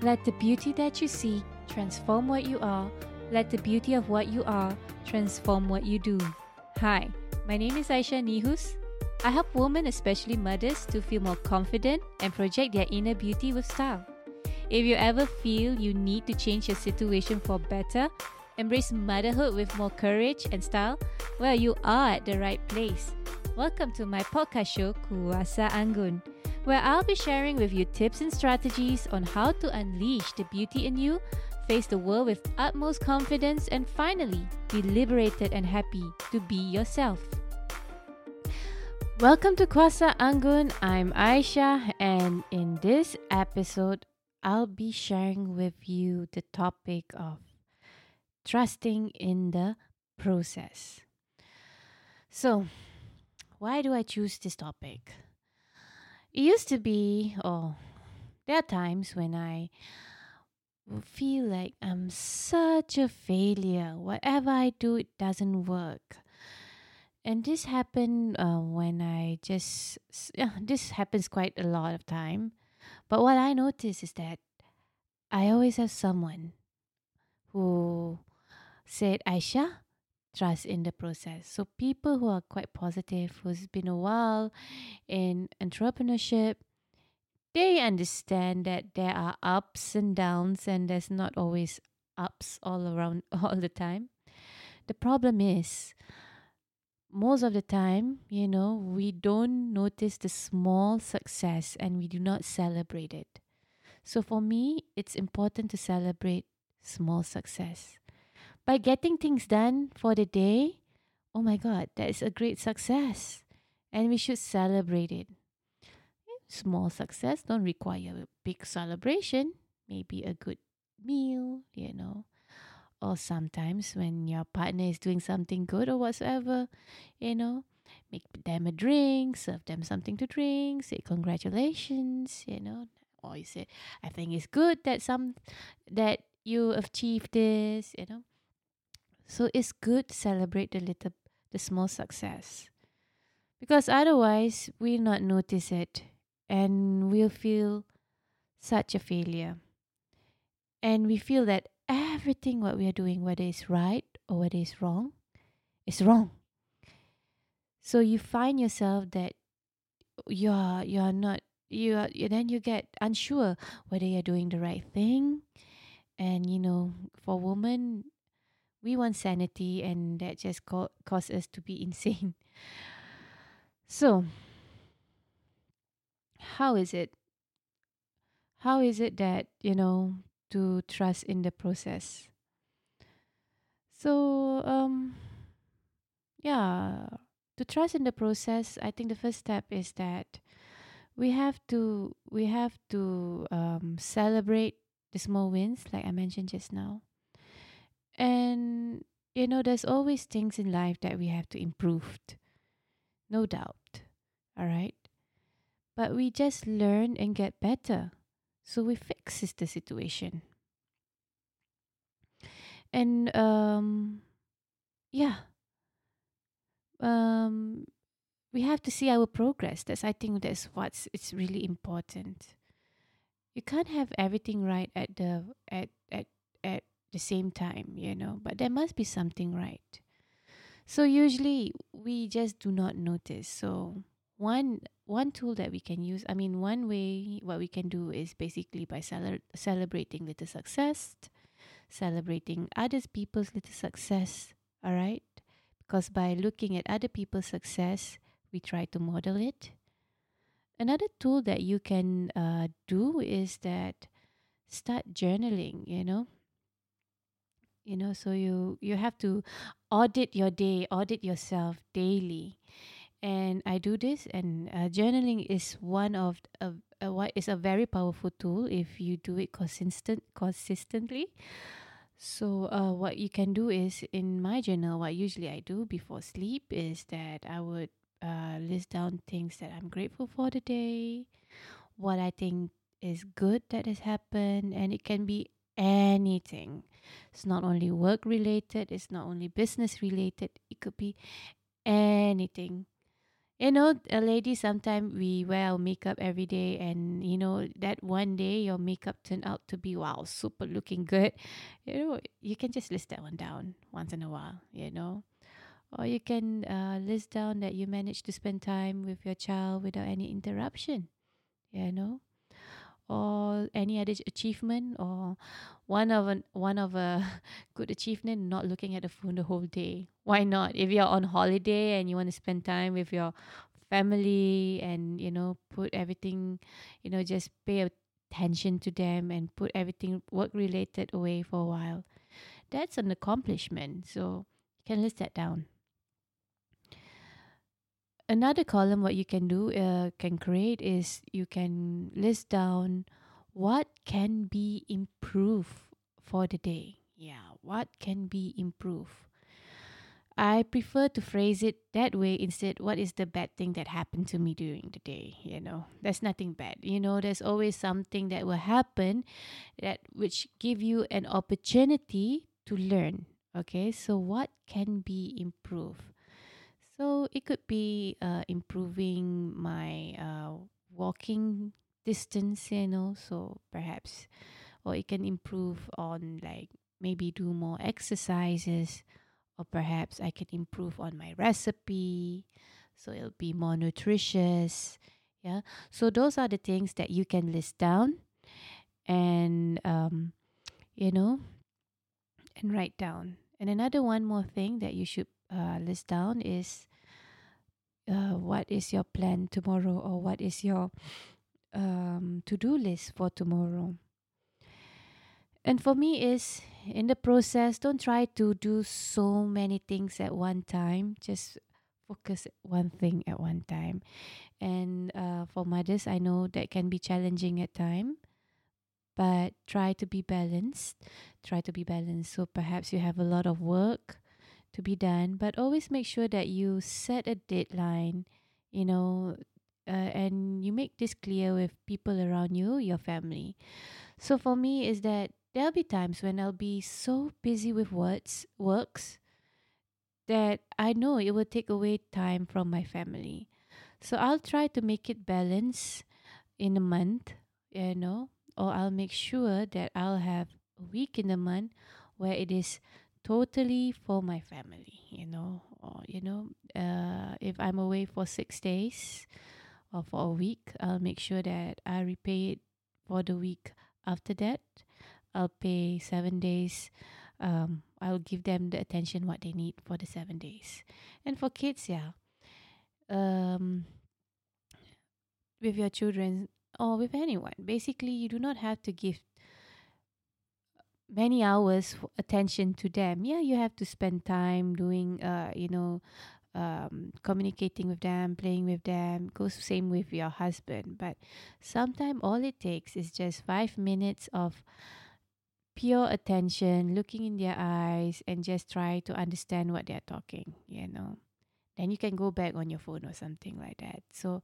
Let the beauty that you see transform what you are. Let the beauty of what you are transform what you do. Hi, my name is Aisha Nihus. I help women, especially mothers, to feel more confident and project their inner beauty with style. If you ever feel you need to change your situation for better, embrace motherhood with more courage and style, well, you are at the right place. Welcome to my podcast show, Kuasa Anggun where I'll be sharing with you tips and strategies on how to unleash the beauty in you, face the world with utmost confidence, and finally be liberated and happy to be yourself. Welcome to Kuasa Anggun. I'm Aisha, and in this episode, I'll be sharing with you the topic of trusting in the process. So, why do I choose this topic? It used to be, oh, there are times when I feel like I'm such a failure. Whatever I do, it doesn't work. And this happened uh, when I just, yeah, this happens quite a lot of time. But what I notice is that I always have someone who said, Aisha, trust in the process. So people who are quite positive, who's been a while in entrepreneurship, they understand that there are ups and downs and there's not always ups all around all the time. The problem is most of the time, you know, we don't notice the small success and we do not celebrate it. So for me, it's important to celebrate small success by getting things done for the day, oh my God, that is a great success. And we should celebrate it. Small success don't require a big celebration, maybe a good meal, you know. Or sometimes when your partner is doing something good or whatsoever, you know, make them a drink, serve them something to drink, say congratulations, you know. Or you say, I think it's good that some that you achieved this, you know. So it's good to celebrate the little, the small success. Because otherwise, we'll not notice it and we'll feel such a failure. And we feel that everything what we are doing, whether it's right or whether it's wrong, is wrong. So you find yourself that you are you are not you are then you get unsure whether you're doing the right thing. And you know, for women, we want sanity and that just co- cause us to be insane. So how is it how is it that you know to trust in the process? So um yeah to trust in the process i think the first step is that we have to we have to um, celebrate the small wins like i mentioned just now and, you know, there's always things in life that we have to improve. No doubt. All right. But we just learn and get better. So we fix the situation. And um yeah. Um we have to see our progress. That's I think that's what's it's really important. You can't have everything right at the at at at the same time, you know, but there must be something right. So usually we just do not notice. So one one tool that we can use, I mean, one way what we can do is basically by cele- celebrating little success, celebrating other people's little success. All right, because by looking at other people's success, we try to model it. Another tool that you can uh, do is that start journaling. You know, you know so you you have to audit your day audit yourself daily. And i do this and uh, journaling is one of a, a what is a very powerful tool if you do it consistent consistently. So uh, what you can do is in my journal what usually i do before sleep is that i would uh, list down things that i'm grateful for the day what i think is good that has happened and it can be anything. It's not only work related, it's not only business related, it could be anything. you know, a lady sometimes we wear our makeup every day, and you know that one day your makeup turned out to be wow, super looking good. You know, you can just list that one down once in a while. You know, or you can uh, list down that you managed to spend time with your child without any interruption. You know, or any other achievement or one of an one of a good achievement not looking at the phone the whole day. Why not? If you're on holiday and you want to spend time with your family and you know put everything you know just pay attention to them and put everything work related away for a while that's an accomplishment. So you can list that down another column what you can do uh, can create is you can list down what can be improved for the day. Yeah what can be improved i prefer to phrase it that way instead what is the bad thing that happened to me during the day you know? There's nothing bad. You know there's always something that will happen that which give you an opportunity to learn okay? So what can be improved so it could be uh, improving my uh, walking distance, you know, so perhaps, or it can improve on like maybe do more exercises, or perhaps I can improve on my recipe, so it'll be more nutritious. Yeah, so those are the things that you can list down, and um, you know, and write down. And another one more thing that you should uh, list down is uh, what is your plan tomorrow or what is your um, to-do list for tomorrow? And for me is in the process don't try to do so many things at one time. Just focus one thing at one time. And uh, for mothers i know that can be challenging at time but try to be balanced. Try to be balanced. So perhaps you have a lot of work to be done, but always make sure that you set a deadline, you know, uh, and you make this clear with people around you, your family. So for me, is that there'll be times when I'll be so busy with words, works, that I know it will take away time from my family. So I'll try to make it balance in a month, you know, or I'll make sure that I'll have a week in a month where it is totally for my family you know or you know uh, if i'm away for six days or for a week i'll make sure that i repay it for the week after that. I'll pay seven days um, i'll give them the attention what they need for the seven days. And for kids yeah um, with your children or with anyone basically you do not have to give many hours attention to them. Yeah you have to spend time doing uh you know um communicating with them playing with them goes same with your husband. But sometimes all it takes is just five minutes of pure attention looking in their eyes and just try to understand what they're talking you know. Then you can go back on your phone or something like that. So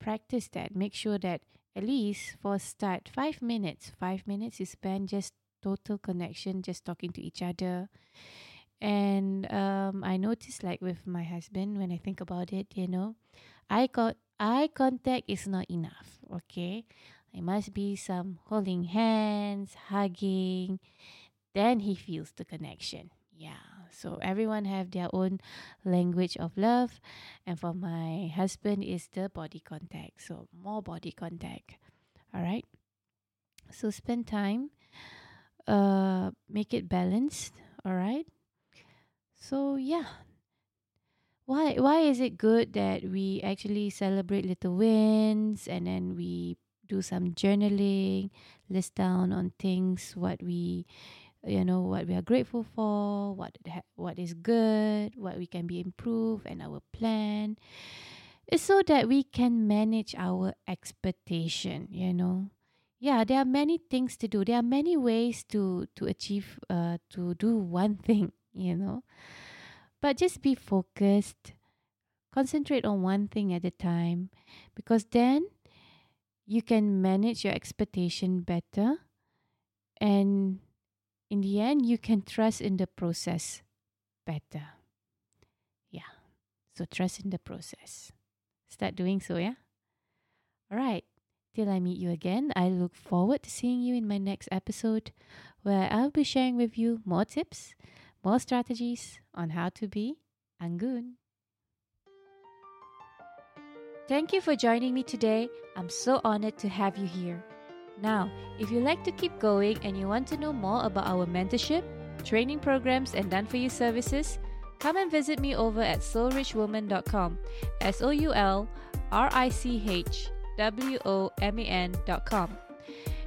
practice that. Make sure that at least for start five minutes five minutes you spend just total connection just talking to each other. And um i noticed like with my husband when i think about it you know eye eye contact is not enough okay? It must be some holding hands hugging then he feels the connection yeah. So everyone have their own language of love and for my husband is the body contact so more body contact all right so spend time uh make it balanced all right so yeah. Why why is it good that we actually celebrate little wins and then we do some journaling list down on things what we you know what we are grateful for what what is good what we can be improved and our plan? Is so that we can manage our expectation you know yeah there are many things to do. There are many ways to to achieve uh to do one thing you know? But just be focused. Concentrate on one thing at a time because then you can manage your expectation better and in the end you can trust in the process better. Yeah so trust in the process. Start doing so, yeah? All right. Till I meet you again, I look forward to seeing you in my next episode where I'll be sharing with you more tips, more strategies on how to be Anggun. Thank you for joining me today. I'm so honored to have you here. Now, if you like to keep going and you want to know more about our mentorship, training programs, and done for you services, come and visit me over at soulrichwoman.com. S O U L R I C H W O M A N.com.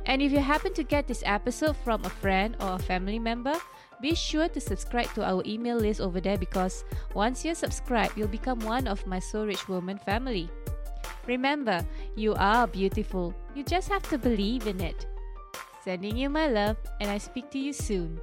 And if you happen to get this episode from a friend or a family member, be sure to subscribe to our email list over there because once you're subscribed, you'll become one of my Soul Rich Woman family. Remember, you are beautiful. You just have to believe in it. Sending you my love, and I speak to you soon.